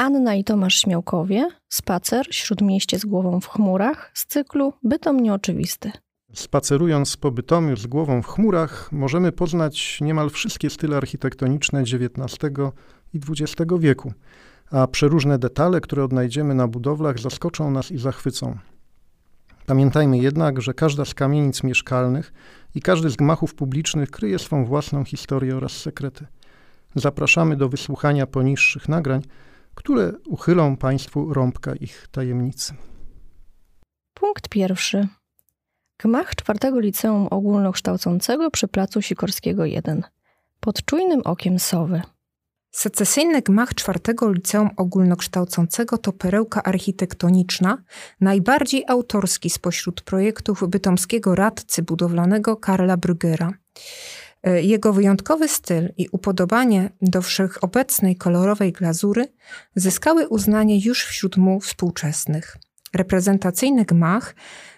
Anna i Tomasz Śmiałkowie, spacer Śródmieście z głową w chmurach z cyklu Bytom nieoczywisty. Spacerując po Bytomiu z głową w chmurach, możemy poznać niemal wszystkie style architektoniczne XIX i XX wieku, a przeróżne detale, które odnajdziemy na budowlach, zaskoczą nas i zachwycą. Pamiętajmy jednak, że każda z kamienic mieszkalnych i każdy z gmachów publicznych kryje swą własną historię oraz sekrety. Zapraszamy do wysłuchania poniższych nagrań, które uchylą Państwu rąbka ich tajemnicy. Punkt pierwszy. Gmach czwartego liceum ogólnokształcącego przy placu Sikorskiego 1. Pod czujnym okiem sowy. Secesyjny gmach czwartego liceum ogólnokształcącego to perełka architektoniczna, najbardziej autorski spośród projektów bytomskiego radcy budowlanego Karla Brugera. E, jego wyjątkowy styl i upodobanie do wszechobecnej kolorowej glazury zyskały uznanie już wśród mu współczesnych. Reprezentacyjny gmach,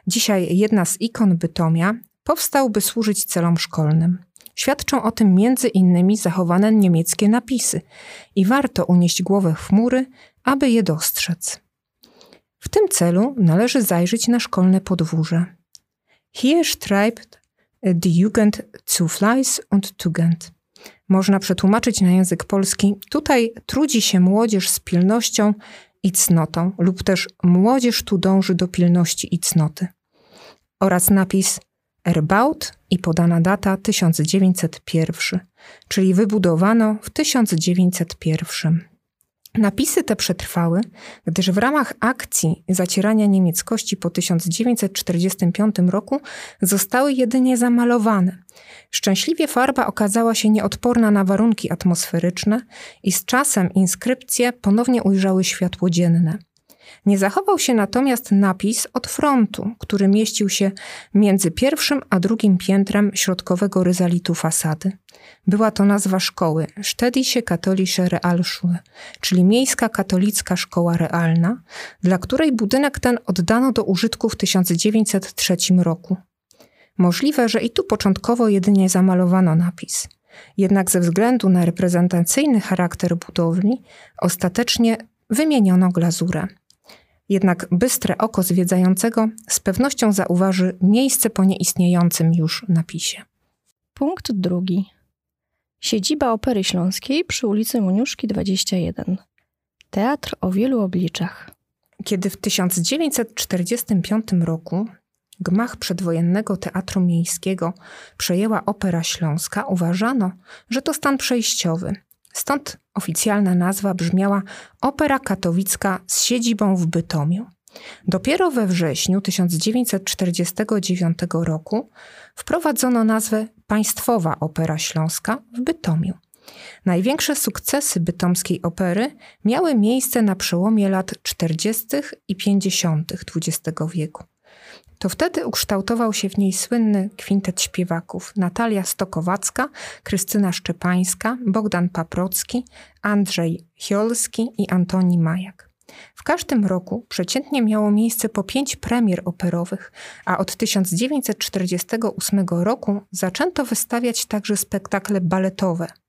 dzisiaj jedna z ikon Bytomia, powstał, by służyć celom szkolnym. Świadczą o tym między innymi zachowane niemieckie napisy i warto unieść głowę w chmury, aby je dostrzec. W tym celu należy zajrzeć na szkolne podwórze. Hier schreibt die Jugend zu Fleiß und Tugend. Można przetłumaczyć na język polski: tutaj trudzi się młodzież z pilnością i cnotą, lub też młodzież tu dąży do pilności i cnoty. Oraz napis Erbaut i podana data 1901, czyli wybudowano w 1901. Napisy te przetrwały, gdyż w ramach akcji zacierania niemieckości po 1945 roku zostały jedynie zamalowane. Szczęśliwie farba okazała się nieodporna na warunki atmosferyczne i z czasem inskrypcje ponownie ujrzały światło dzienne. Nie zachował się natomiast napis od frontu, który mieścił się między pierwszym a drugim piętrem środkowego ryzalitu fasady. Była to nazwa szkoły Städtische Katholische Realschule, czyli Miejska Katolicka Szkoła Realna, dla której budynek ten oddano do użytku w 1903 roku. Możliwe, że i tu początkowo jedynie zamalowano napis. Jednak ze względu na reprezentacyjny charakter budowli, ostatecznie wymieniono glazurę. Jednak bystre oko zwiedzającego z pewnością zauważy miejsce po nieistniejącym już napisie. Punkt drugi. Siedziba Opery Śląskiej przy ulicy Muniuszki 21. Teatr o wielu obliczach. Kiedy w 1945 roku gmach przedwojennego Teatru Miejskiego przejęła Opera Śląska, uważano, że to stan przejściowy, Stąd oficjalna nazwa brzmiała Opera Katowicka z siedzibą w Bytomiu. Dopiero we wrześniu 1949 roku wprowadzono nazwę Państwowa Opera Śląska w Bytomiu. Największe sukcesy bytomskiej opery miały miejsce na przełomie lat 40. i 50. XX wieku. To wtedy ukształtował się w niej słynny kwintet śpiewaków Natalia Stokowacka, Krystyna Szczepańska, Bogdan Paprocki, Andrzej Chiolski i Antoni Majak. W każdym roku przeciętnie miało miejsce po pięć premier operowych, a od 1948 roku zaczęto wystawiać także spektakle baletowe –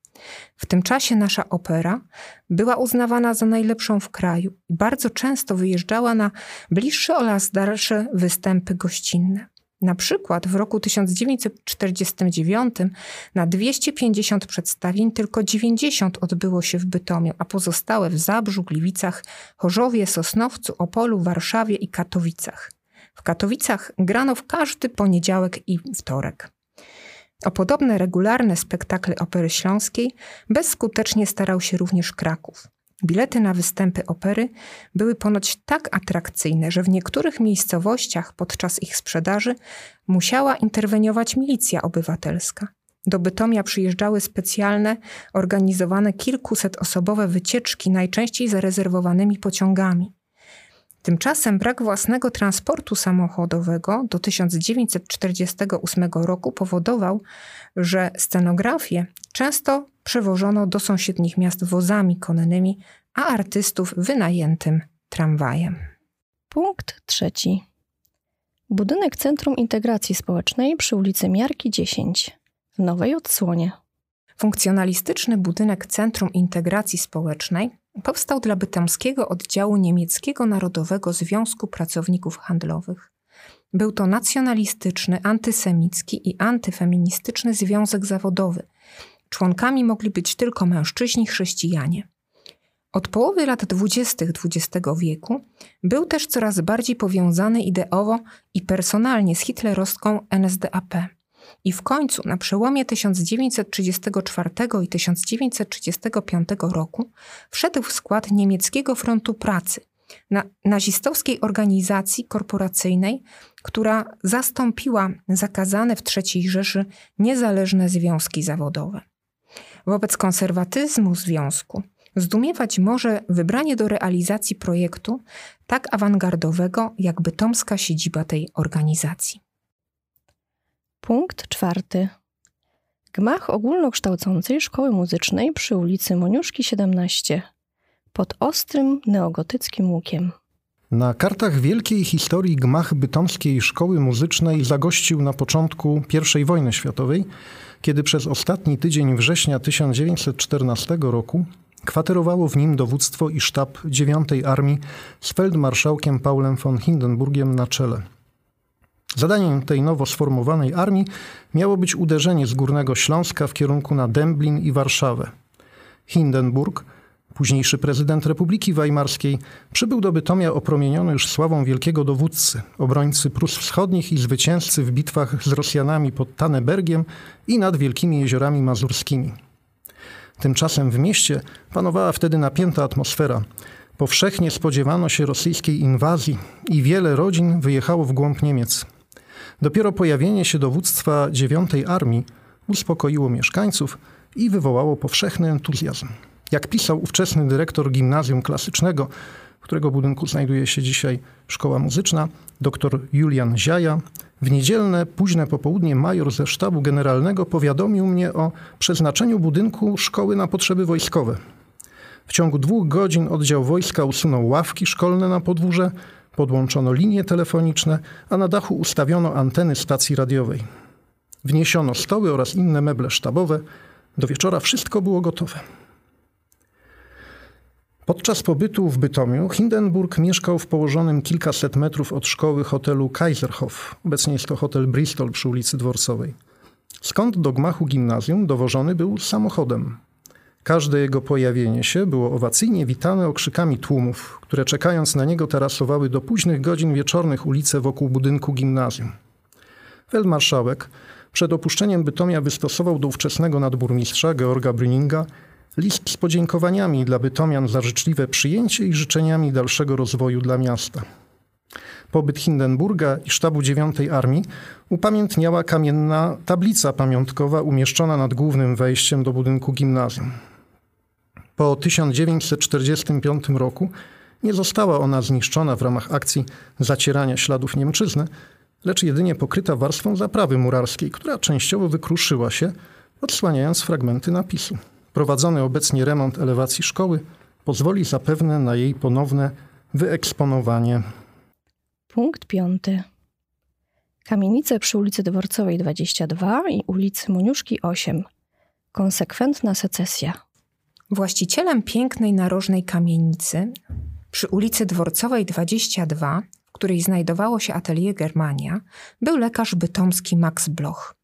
w tym czasie nasza opera była uznawana za najlepszą w kraju i bardzo często wyjeżdżała na bliższe oraz dalsze występy gościnne. Na przykład w roku 1949 na 250 przedstawień tylko 90 odbyło się w Bytomiu, a pozostałe w Zabrzu, Gliwicach, Chorzowie, Sosnowcu, Opolu, Warszawie i Katowicach. W Katowicach grano w każdy poniedziałek i wtorek. O podobne regularne spektakle Opery Śląskiej bezskutecznie starał się również Kraków. Bilety na występy opery były ponoć tak atrakcyjne, że w niektórych miejscowościach podczas ich sprzedaży musiała interweniować milicja obywatelska. Do Bytomia przyjeżdżały specjalne, organizowane kilkusetosobowe wycieczki, najczęściej zarezerwowanymi pociągami. Tymczasem brak własnego transportu samochodowego do 1948 roku powodował, że scenografię często przewożono do sąsiednich miast wozami konnymi, a artystów wynajętym tramwajem. Punkt trzeci. Budynek Centrum Integracji Społecznej przy ulicy Miarki 10 w nowej odsłonie. Funkcjonalistyczny budynek Centrum Integracji Społecznej powstał dla bytomskiego oddziału niemieckiego Narodowego Związku Pracowników Handlowych. Był to nacjonalistyczny, antysemicki i antyfeministyczny związek zawodowy. Członkami mogli być tylko mężczyźni chrześcijanie. Od połowy lat dwudziestych XX wieku był też coraz bardziej powiązany ideowo i personalnie z hitlerowską NSDAP. I w końcu, na przełomie 1934 i 1935 roku, wszedł w skład niemieckiego frontu pracy, na nazistowskiej organizacji korporacyjnej, która zastąpiła zakazane w III Rzeszy niezależne związki zawodowe. Wobec konserwatyzmu związku zdumiewać może wybranie do realizacji projektu tak awangardowego jak bytomska siedziba tej organizacji. Punkt czwarty. Gmach ogólnokształcącej szkoły muzycznej przy ulicy Moniuszki 17 pod ostrym neogotyckim łukiem. Na kartach wielkiej historii gmach bytomskiej szkoły muzycznej zagościł na początku I wojny światowej, kiedy przez ostatni tydzień września 1914 roku kwaterowało w nim dowództwo i sztab IX Armii z feldmarszałkiem Paulem von Hindenburgiem na czele. Zadaniem tej nowo sformowanej armii miało być uderzenie z Górnego Śląska w kierunku na Dęblin i Warszawę. Hindenburg, późniejszy prezydent Republiki Weimarskiej, przybył do Bytomia opromieniony już sławą wielkiego dowódcy, obrońcy Prus Wschodnich i zwycięzcy w bitwach z Rosjanami pod Tannebergiem i nad Wielkimi Jeziorami Mazurskimi. Tymczasem w mieście panowała wtedy napięta atmosfera. Powszechnie spodziewano się rosyjskiej inwazji i wiele rodzin wyjechało w głąb Niemiec. Dopiero pojawienie się dowództwa dziewiątej armii uspokoiło mieszkańców i wywołało powszechny entuzjazm. Jak pisał ówczesny dyrektor gimnazjum klasycznego, w którego budynku znajduje się dzisiaj szkoła muzyczna, dr Julian Ziaja, w niedzielne, późne popołudnie major ze sztabu generalnego powiadomił mnie o przeznaczeniu budynku szkoły na potrzeby wojskowe. W ciągu dwóch godzin oddział wojska usunął ławki szkolne na podwórze, podłączono linie telefoniczne, a na dachu ustawiono anteny stacji radiowej. Wniesiono stoły oraz inne meble sztabowe. Do wieczora wszystko było gotowe. Podczas pobytu w Bytomiu Hindenburg mieszkał w położonym kilkaset metrów od szkoły hotelu Kaiserhof. Obecnie jest to hotel Bristol przy ulicy Dworcowej. Skąd do gmachu gimnazjum dowożony był samochodem. Każde jego pojawienie się było owacyjnie witane okrzykami tłumów, które czekając na niego tarasowały do późnych godzin wieczornych ulice wokół budynku gimnazjum. Feldmarszałek przed opuszczeniem Bytomia wystosował do ówczesnego nadburmistrza Georga Brüninga list z podziękowaniami dla Bytomian za życzliwe przyjęcie i życzeniami dalszego rozwoju dla miasta. Pobyt Hindenburga i sztabu dziewiątej Armii upamiętniała kamienna tablica pamiątkowa umieszczona nad głównym wejściem do budynku gimnazjum. Po 1945 roku nie została ona zniszczona w ramach akcji zacierania śladów Niemczyzny, lecz jedynie pokryta warstwą zaprawy murarskiej, która częściowo wykruszyła się, odsłaniając fragmenty napisu. Prowadzony obecnie remont elewacji szkoły pozwoli zapewne na jej ponowne wyeksponowanie. Punkt piąty. Kamienice przy ulicy Dworcowej 22 i ulicy Muniuszki 8. Konsekwentna secesja. Właścicielem pięknej narożnej kamienicy przy ulicy Dworcowej 22, w której znajdowało się atelier Germania, był lekarz bytomski Max Bloch.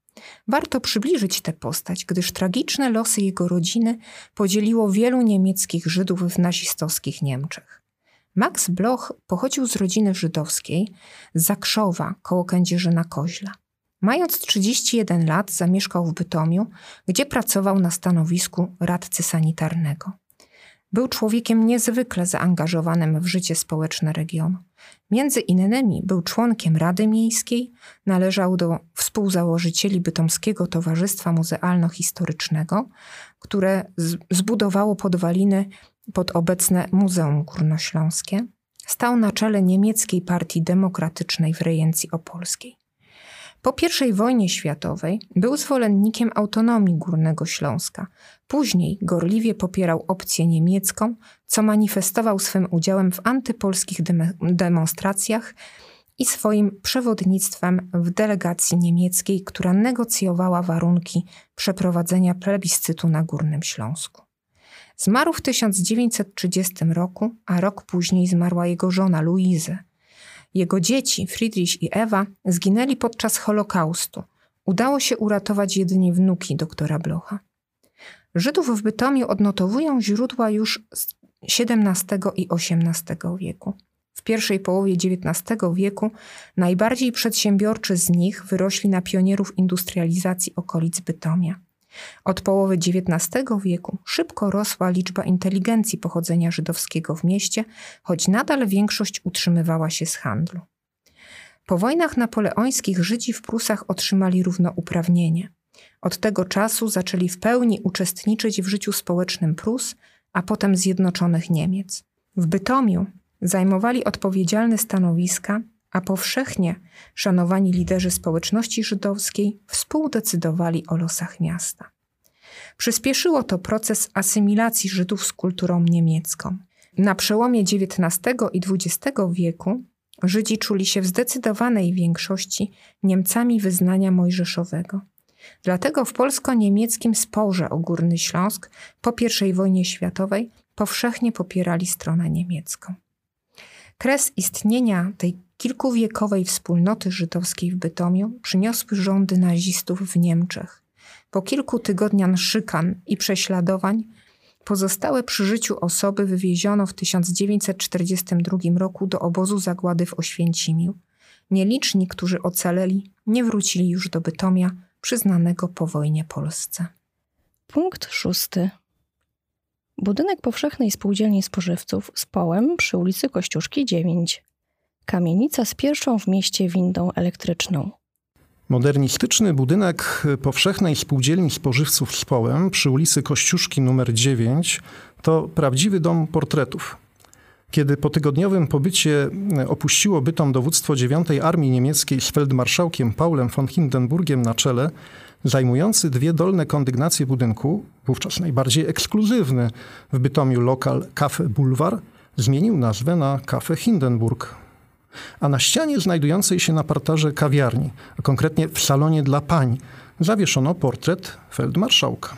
Warto przybliżyć tę postać, gdyż tragiczne losy jego rodziny podzieliło wielu niemieckich Żydów w nazistowskich Niemczech. Max Bloch pochodził z rodziny żydowskiej z Zakrzowa koło Kędzierzyna Koźla. Mając 31 lat zamieszkał w Bytomiu, gdzie pracował na stanowisku radcy sanitarnego. Był człowiekiem niezwykle zaangażowanym w życie społeczne regionu. Między innymi był członkiem Rady Miejskiej, należał do współzałożycieli Bytomskiego Towarzystwa Muzealno-Historycznego, które zbudowało podwaliny pod obecne Muzeum Górnośląskie. Stał na czele niemieckiej Partii Demokratycznej w rejencji opolskiej. Po I wojnie światowej był zwolennikiem autonomii Górnego Śląska. Później gorliwie popierał opcję niemiecką, co manifestował swym udziałem w antypolskich demonstracjach i swoim przewodnictwem w delegacji niemieckiej, która negocjowała warunki przeprowadzenia plebiscytu na Górnym Śląsku. Zmarł w 1930 roku, a rok później zmarła jego żona Louise. Jego dzieci, Friedrich i Ewa, zginęli podczas Holokaustu. Udało się uratować jedynie wnuki doktora Blocha. Żydów w Bytomiu odnotowują źródła już z XVII i XVIII wieku. W pierwszej połowie XIX wieku najbardziej przedsiębiorczy z nich wyrośli na pionierów industrializacji okolic Bytomia. Od połowy XIX wieku szybko rosła liczba inteligencji pochodzenia żydowskiego w mieście, choć nadal większość utrzymywała się z handlu. Po wojnach napoleońskich Żydzi w Prusach otrzymali równouprawnienie. Od tego czasu zaczęli w pełni uczestniczyć w życiu społecznym Prus, a potem Zjednoczonych Niemiec. W Bytomiu zajmowali odpowiedzialne stanowiska, a powszechnie szanowani liderzy społeczności żydowskiej współdecydowali o losach miasta. Przyspieszyło to proces asymilacji Żydów z kulturą niemiecką. Na przełomie XIX i XX wieku Żydzi czuli się w zdecydowanej większości Niemcami wyznania mojżeszowego. Dlatego w polsko-niemieckim sporze o Górny Śląsk po I wojnie światowej powszechnie popierali stronę niemiecką. Kres istnienia tej kilkuwiekowej wspólnoty żydowskiej w Bytomiu przyniosły rządy nazistów w Niemczech. Po kilku tygodniach szykan i prześladowań pozostałe przy życiu osoby wywieziono w 1942 roku do obozu zagłady w Oświęcimiu. Nieliczni, którzy ocaleli, nie wrócili już do Bytomia, przyznanego po wojnie Polsce. Punkt szósty. Budynek powszechnej spółdzielni spożywców z połem przy ulicy Kościuszki 9. Kamienica z pierwszą w mieście windą elektryczną. Modernistyczny budynek powszechnej spółdzielni spożywców z połem przy ulicy Kościuszki nr 9 to prawdziwy dom portretów. Kiedy po tygodniowym pobycie opuściło Bytom dowództwo 9 Armii Niemieckiej z feldmarszałkiem Paulem von Hindenburgiem na czele, zajmujący dwie dolne kondygnacje budynku, wówczas najbardziej ekskluzywny w Bytomiu lokal Cafe Boulevard, zmienił nazwę na Cafe Hindenburg. A na ścianie znajdującej się na parterze kawiarni, a konkretnie w salonie dla pań, zawieszono portret feldmarszałka.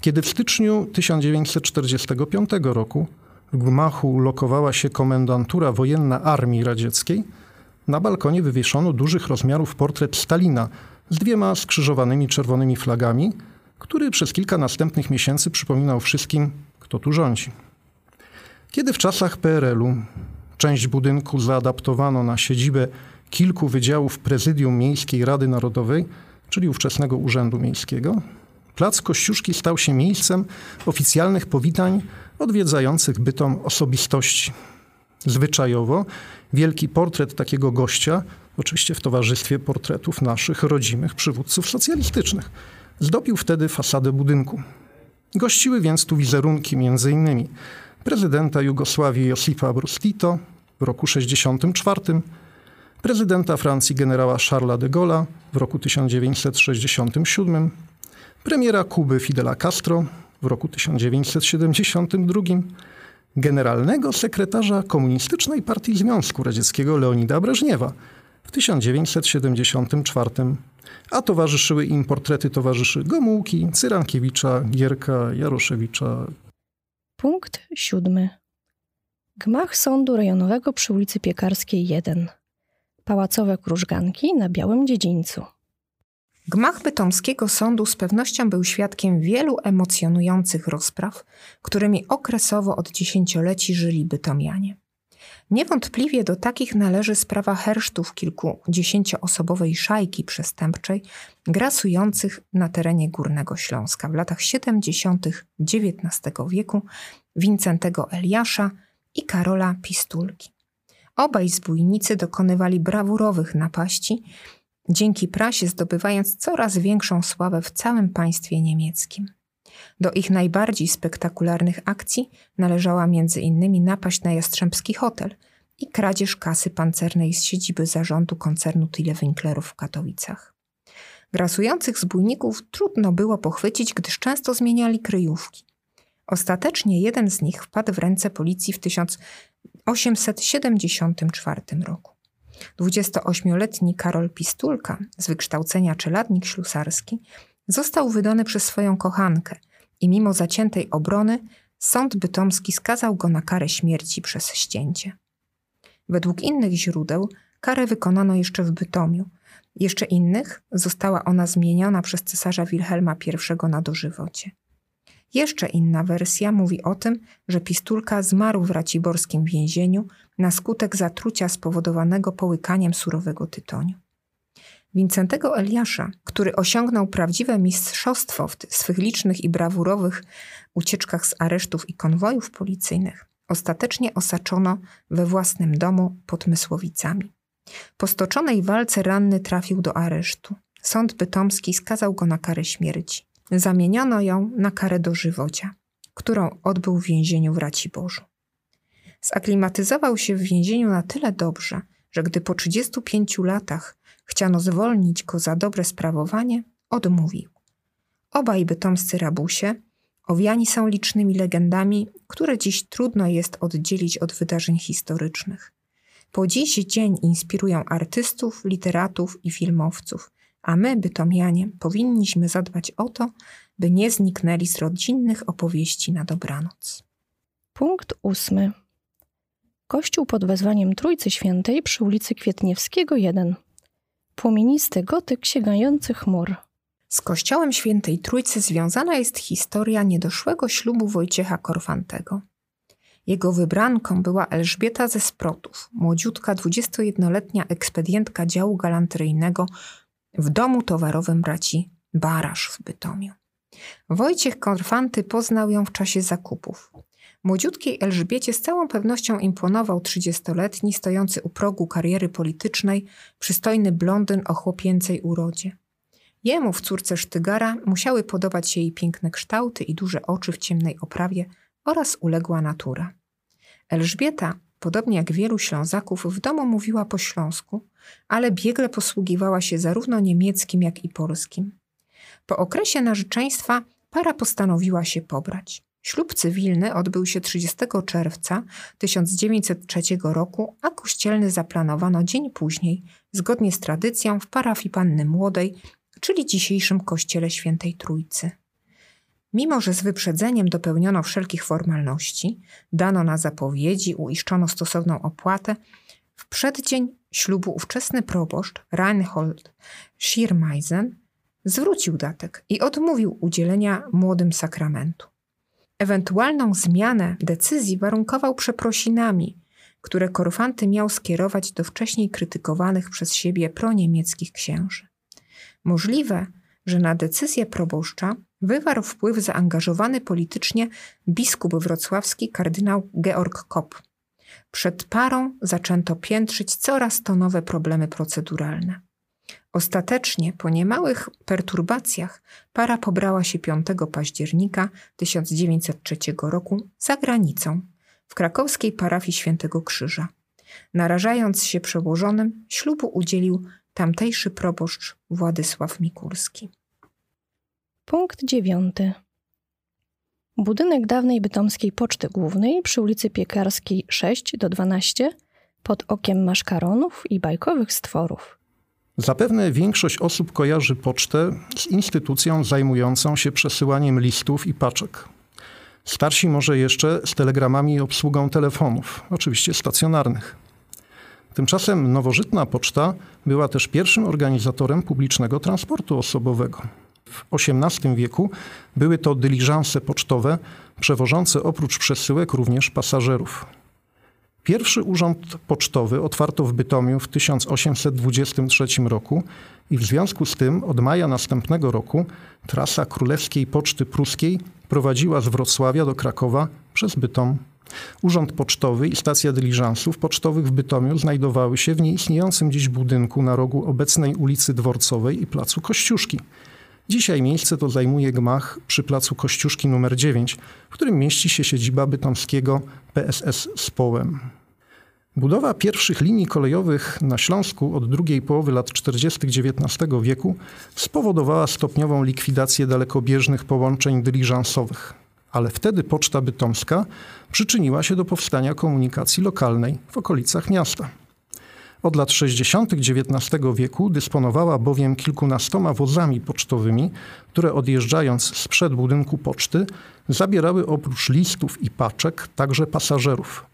Kiedy w styczniu 1945 roku w gmachu lokowała się komendantura wojenna Armii Radzieckiej, na balkonie wywieszono dużych rozmiarów portret Stalina z dwiema skrzyżowanymi czerwonymi flagami, który przez kilka następnych miesięcy przypominał wszystkim, kto tu rządzi. Kiedy w czasach PRL-u część budynku zaadaptowano na siedzibę kilku wydziałów Prezydium Miejskiej Rady Narodowej, czyli ówczesnego Urzędu Miejskiego, plac Kościuszki stał się miejscem oficjalnych powitań odwiedzających bytom osobistości. Zwyczajowo wielki portret takiego gościa oczywiście w towarzystwie portretów naszych rodzimych przywódców socjalistycznych. Zdobił wtedy fasadę budynku. Gościły więc tu wizerunki m.in. prezydenta Jugosławii Josipa Broz Tito w roku 1964, prezydenta Francji generała Charlesa de Gaulle'a w roku 1967, premiera Kuby Fidela Castro w roku 1972, generalnego sekretarza Komunistycznej Partii Związku Radzieckiego Leonida Breżniewa w 1974, a towarzyszyły im portrety towarzyszy Gomułki, Cyrankiewicza, Gierka, Jaroszewicza. Punkt siódmy. Gmach Sądu Rejonowego przy ulicy Piekarskiej 1. Pałacowe krużganki na Białym Dziedzińcu. Gmach bytomskiego sądu z pewnością był świadkiem wielu emocjonujących rozpraw, którymi okresowo od dziesięcioleci żyli bytomianie. Niewątpliwie do takich należy sprawa hersztów kilkudziesięcioosobowej szajki przestępczej grasujących na terenie Górnego Śląska w latach 70. XIX wieku Wincentego Eliasza i Karola Pistulki. Obaj zbójnicy dokonywali brawurowych napaści, dzięki prasie zdobywając coraz większą sławę w całym państwie niemieckim. Do ich najbardziej spektakularnych akcji należała m.in. napaść na Jastrzębski Hotel i kradzież kasy pancernej z siedziby zarządu koncernu Tille-Winklerów w Katowicach. Grasujących zbójników trudno było pochwycić, gdyż często zmieniali kryjówki. Ostatecznie jeden z nich wpadł w ręce policji w 1874 roku. 28-letni Karol Pistulka, z wykształcenia czeladnik ślusarski, został wydany przez swoją kochankę i mimo zaciętej obrony sąd bytomski skazał go na karę śmierci przez ścięcie. Według innych źródeł karę wykonano jeszcze w Bytomiu. Jeszcze innych została ona zmieniona przez cesarza Wilhelma I na dożywocie. Jeszcze inna wersja mówi o tym, że Pistulka zmarł w raciborskim więzieniu na skutek zatrucia spowodowanego połykaniem surowego tytoniu. Wincentego Eliasza, który osiągnął prawdziwe mistrzostwo w swych licznych i brawurowych ucieczkach z aresztów i konwojów policyjnych, ostatecznie osaczono we własnym domu pod Mysłowicami. Po stoczonej walce ranny trafił do aresztu. Sąd bytomski skazał go na karę śmierci. Zamieniono ją na karę dożywocia, którą odbył w więzieniu w Raciborzu. Zaklimatyzował się w więzieniu na tyle dobrze, że gdy po 35 latach chciano zwolnić go za dobre sprawowanie, odmówił. Obaj bytomscy rabusie owiani są licznymi legendami, które dziś trudno jest oddzielić od wydarzeń historycznych. Po dziś dzień inspirują artystów, literatów i filmowców, a my, bytomianie, powinniśmy zadbać o to, by nie zniknęli z rodzinnych opowieści na dobranoc. Punkt ósmy. Kościół pod wezwaniem Trójcy Świętej przy ulicy Kwietniewskiego 1. Płomienisty gotyk sięgający chmur. Z kościołem świętej Trójcy związana jest historia niedoszłego ślubu Wojciecha Korfantego. Jego wybranką była Elżbieta ze Sprotów, młodziutka 21-letnia ekspedientka działu galanteryjnego w domu towarowym braci Barasz w Bytomiu. Wojciech Korfanty poznał ją w czasie zakupów. Młodziutkiej Elżbiecie z całą pewnością imponował trzydziestoletni, stojący u progu kariery politycznej, przystojny blondyn o chłopięcej urodzie. Jemu w córce Sztygara musiały podobać się jej piękne kształty i duże oczy w ciemnej oprawie oraz uległa natura. Elżbieta, podobnie jak wielu Ślązaków, w domu mówiła po śląsku, ale biegle posługiwała się zarówno niemieckim, jak i polskim. Po okresie narzeczeństwa para postanowiła się pobrać. Ślub cywilny odbył się 30 czerwca 1903 roku, a kościelny zaplanowano dzień później, zgodnie z tradycją w parafii Panny Młodej, czyli dzisiejszym kościele Świętej Trójcy. Mimo, że z wyprzedzeniem dopełniono wszelkich formalności, dano na zapowiedzi, uiszczono stosowną opłatę, w przeddzień ślubu ówczesny proboszcz Reinhold Schirmeisen zwrócił datek i odmówił udzielenia młodym sakramentu. Ewentualną zmianę decyzji warunkował przeprosinami, które Korfanty miał skierować do wcześniej krytykowanych przez siebie proniemieckich księży. Możliwe, że na decyzję proboszcza wywarł wpływ zaangażowany politycznie biskup wrocławski kardynał Georg Kopp. Przed parą zaczęto piętrzyć coraz to nowe problemy proceduralne. Ostatecznie, po niemałych perturbacjach, para pobrała się 5 października 1903 roku za granicą, w krakowskiej parafii Świętego Krzyża. Narażając się przełożonym, ślubu udzielił tamtejszy proboszcz Władysław Mikulski. Punkt dziewiąty. Budynek dawnej bytomskiej Poczty Głównej przy ulicy Piekarskiej 6 do 12 pod okiem maszkaronów i bajkowych stworów. Zapewne większość osób kojarzy pocztę z instytucją zajmującą się przesyłaniem listów i paczek. Starsi może jeszcze z telegramami i obsługą telefonów, oczywiście stacjonarnych. Tymczasem nowożytna poczta była też pierwszym organizatorem publicznego transportu osobowego. W XVIII wieku były to dyliżanse pocztowe, przewożące oprócz przesyłek również pasażerów. Pierwszy urząd pocztowy otwarto w Bytomiu w 1823 roku i w związku z tym od maja następnego roku trasa Królewskiej Poczty Pruskiej prowadziła z Wrocławia do Krakowa przez Bytom. Urząd Pocztowy i stacja dyliżansów pocztowych w Bytomiu znajdowały się w nieistniejącym dziś budynku na rogu obecnej ulicy Dworcowej i placu Kościuszki. Dzisiaj miejsce to zajmuje gmach przy placu Kościuszki nr 9, w którym mieści się siedziba bytomskiego PSS z Połem. Budowa pierwszych linii kolejowych na Śląsku od drugiej połowy lat 40. XIX wieku spowodowała stopniową likwidację dalekobieżnych połączeń dyliżansowych, ale wtedy Poczta Bytomska przyczyniła się do powstania komunikacji lokalnej w okolicach miasta. Od lat 60. XIX wieku dysponowała bowiem kilkunastoma wozami pocztowymi, które odjeżdżając sprzed budynku poczty, zabierały oprócz listów i paczek także pasażerów.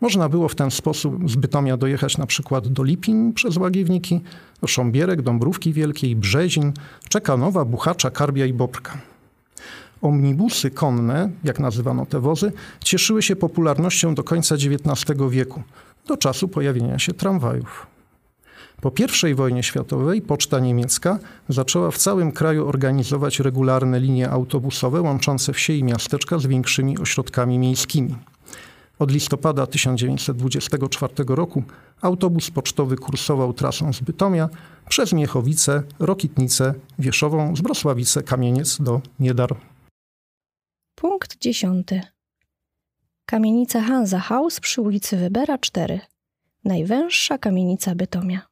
Można było w ten sposób z Bytomia dojechać na przykład do Lipin przez Łagiewniki, do Sząbierek, Dąbrówki Wielkiej, Brzezin, Czekanowa, Buchacza, Karbia i Bobrka. Omnibusy konne, jak nazywano te wozy, cieszyły się popularnością do końca XIX wieku, do czasu pojawienia się tramwajów. Po I wojnie światowej poczta niemiecka zaczęła w całym kraju organizować regularne linie autobusowe łączące wsie i miasteczka z większymi ośrodkami miejskimi. Od listopada 1924 roku autobus pocztowy kursował trasą z Bytomia przez Miechowice, Rokitnice, Wieszową, Zbrosławice, Kamieniec do Niedar. Punkt dziesiąty. Kamienica Hansa House przy ulicy Wybera 4. Najwęższa kamienica Bytomia.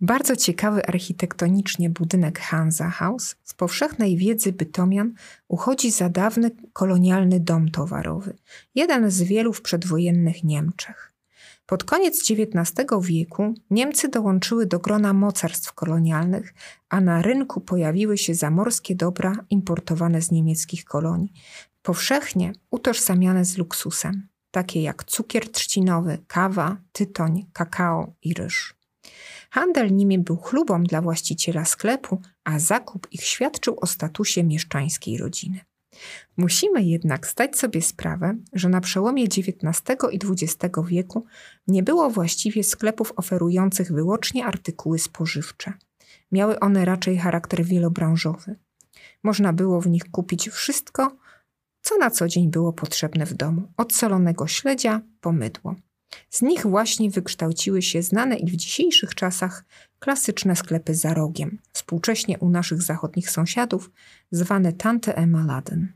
Bardzo ciekawy architektonicznie budynek Hansa House z powszechnej wiedzy bytomian uchodzi za dawny kolonialny dom towarowy, jeden z wielu w przedwojennych Niemczech. Pod koniec XIX wieku Niemcy dołączyły do grona mocarstw kolonialnych, a na rynku pojawiły się zamorskie dobra importowane z niemieckich kolonii, powszechnie utożsamiane z luksusem, takie jak cukier trzcinowy, kawa, tytoń, kakao i ryż. Handel nimi był chlubą dla właściciela sklepu, a zakup ich świadczył o statusie mieszczańskiej rodziny. Musimy jednak zdać sobie sprawę, że na przełomie XIX i XX wieku nie było właściwie sklepów oferujących wyłącznie artykuły spożywcze. Miały one raczej charakter wielobranżowy. Można było w nich kupić wszystko, co na co dzień było potrzebne w domu, od solonego śledzia po mydło. Z nich właśnie wykształciły się znane i w dzisiejszych czasach klasyczne sklepy za rogiem, współcześnie u naszych zachodnich sąsiadów zwane Tante Emma Laden.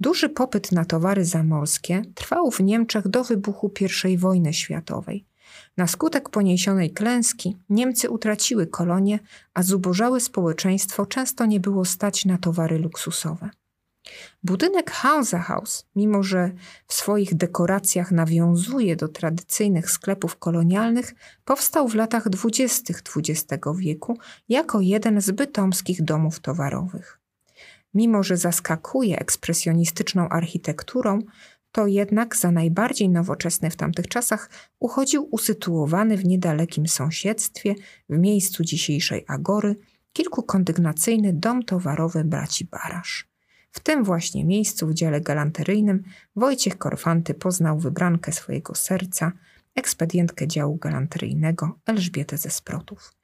Duży popyt na towary zamorskie trwał w Niemczech do wybuchu I wojny światowej. Na skutek poniesionej klęski Niemcy utraciły kolonie, a zubożałe społeczeństwo często nie było stać na towary luksusowe. Budynek Hansa House, mimo że w swoich dekoracjach nawiązuje do tradycyjnych sklepów kolonialnych, powstał w latach dwudziestych XX wieku jako jeden z bytomskich domów towarowych. Mimo że zaskakuje ekspresjonistyczną architekturą, to jednak za najbardziej nowoczesny w tamtych czasach uchodził usytuowany w niedalekim sąsiedztwie, w miejscu dzisiejszej Agory, kilkukondygnacyjny dom towarowy braci Barasz. W tym właśnie miejscu w dziale galanteryjnym Wojciech Korfanty poznał wybrankę swojego serca, ekspedientkę działu galanteryjnego Elżbietę ze Sprotów.